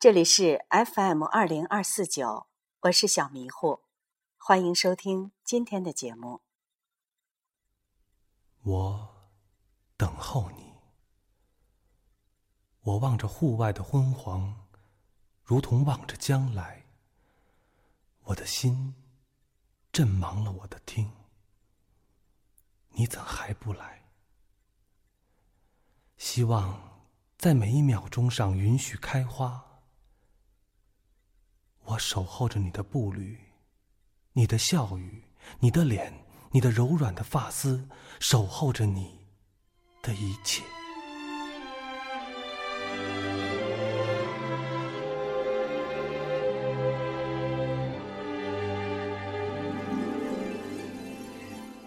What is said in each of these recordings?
这里是 FM 二零二四九，我是小迷糊，欢迎收听今天的节目。我等候你，我望着户外的昏黄，如同望着将来。我的心震忙了我的听，你怎还不来？希望在每一秒钟上允许开花。我守候着你的步履，你的笑语，你的脸，你的柔软的发丝，守候着你的一切。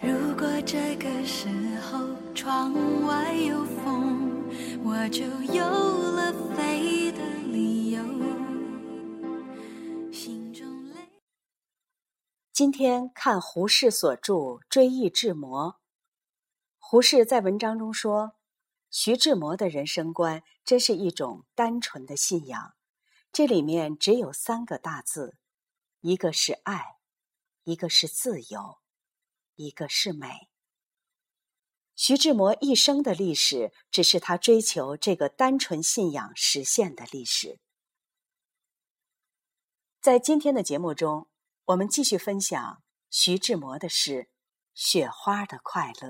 如果这个时候窗外有风，我就有了飞的今天看胡适所著《追忆志摩》，胡适在文章中说，徐志摩的人生观真是一种单纯的信仰，这里面只有三个大字，一个是爱，一个是自由，一个是美。徐志摩一生的历史，只是他追求这个单纯信仰实现的历史。在今天的节目中，我们继续分享徐志摩的诗《雪花的快乐》。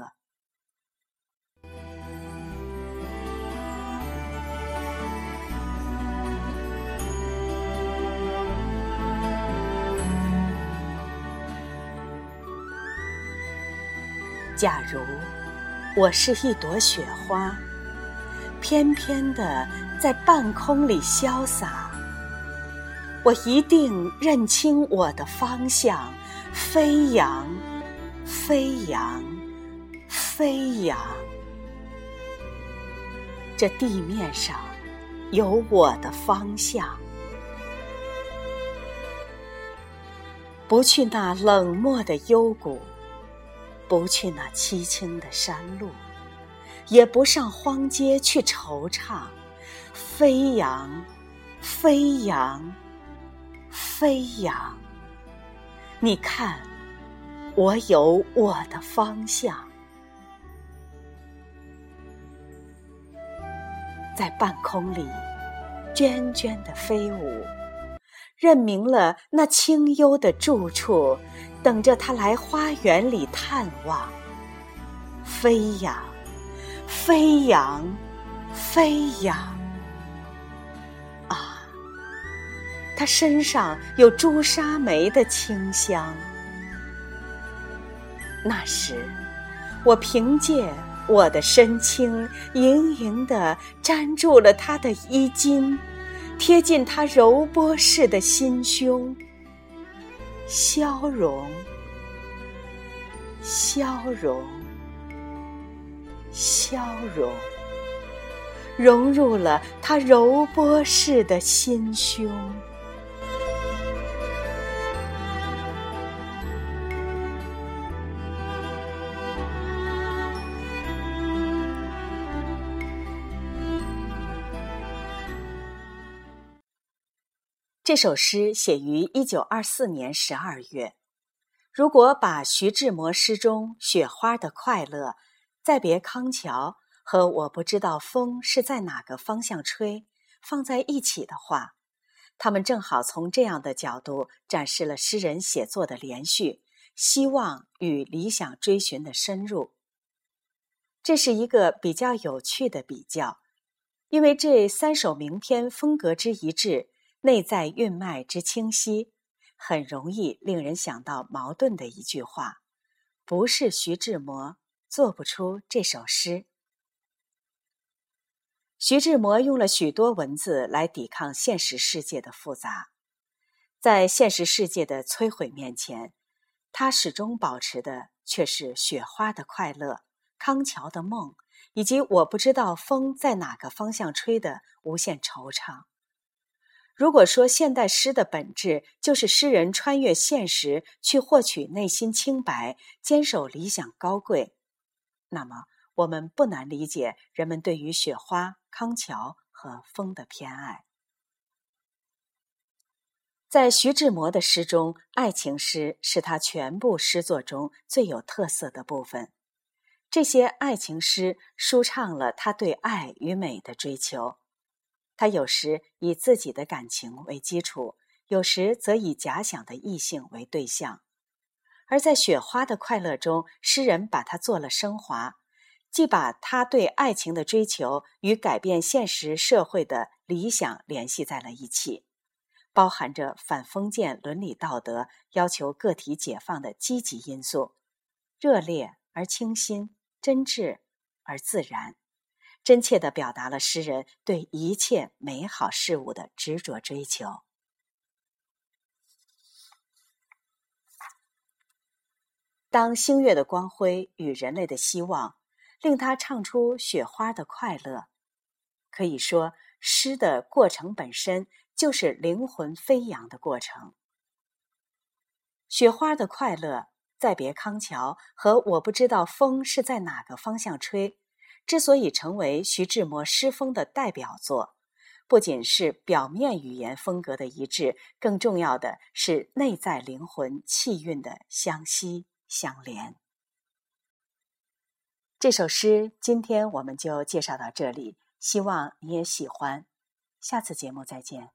假如我是一朵雪花，翩翩的在半空里潇洒。我一定认清我的方向，飞扬，飞扬，飞扬。这地面上有我的方向，不去那冷漠的幽谷，不去那凄清的山路，也不上荒街去惆怅，飞扬，飞扬。飞扬，你看，我有我的方向，在半空里涓涓的飞舞，认明了那清幽的住处，等着他来花园里探望。飞扬，飞扬，飞扬。他身上有朱砂梅的清香。那时，我凭借我的身轻，盈盈地粘住了他的衣襟，贴近他柔波似的心胸，消融，消融，消融，融入了他柔波似的心胸。这首诗写于一九二四年十二月。如果把徐志摩诗中雪花的快乐、再别康桥和我不知道风是在哪个方向吹放在一起的话，他们正好从这样的角度展示了诗人写作的连续、希望与理想追寻的深入。这是一个比较有趣的比较，因为这三首名篇风格之一致。内在韵脉之清晰，很容易令人想到矛盾的一句话：“不是徐志摩做不出这首诗。”徐志摩用了许多文字来抵抗现实世界的复杂，在现实世界的摧毁面前，他始终保持的却是雪花的快乐、康桥的梦，以及我不知道风在哪个方向吹的无限惆怅。如果说现代诗的本质就是诗人穿越现实去获取内心清白、坚守理想高贵，那么我们不难理解人们对于雪花、康桥和风的偏爱。在徐志摩的诗中，爱情诗是他全部诗作中最有特色的部分。这些爱情诗舒畅了他对爱与美的追求。他有时以自己的感情为基础，有时则以假想的异性为对象。而在《雪花的快乐》中，诗人把它做了升华，既把他对爱情的追求与改变现实社会的理想联系在了一起。包含着反封建伦理道德、要求个体解放的积极因素，热烈而清新，真挚而自然，真切地表达了诗人对一切美好事物的执着追求。当星月的光辉与人类的希望，令他唱出雪花的快乐，可以说诗的过程本身。就是灵魂飞扬的过程。雪花的快乐，再别康桥和我不知道风是在哪个方向吹，之所以成为徐志摩诗风的代表作，不仅是表面语言风格的一致，更重要的是内在灵魂气韵的相吸相连。这首诗今天我们就介绍到这里，希望你也喜欢。下次节目再见。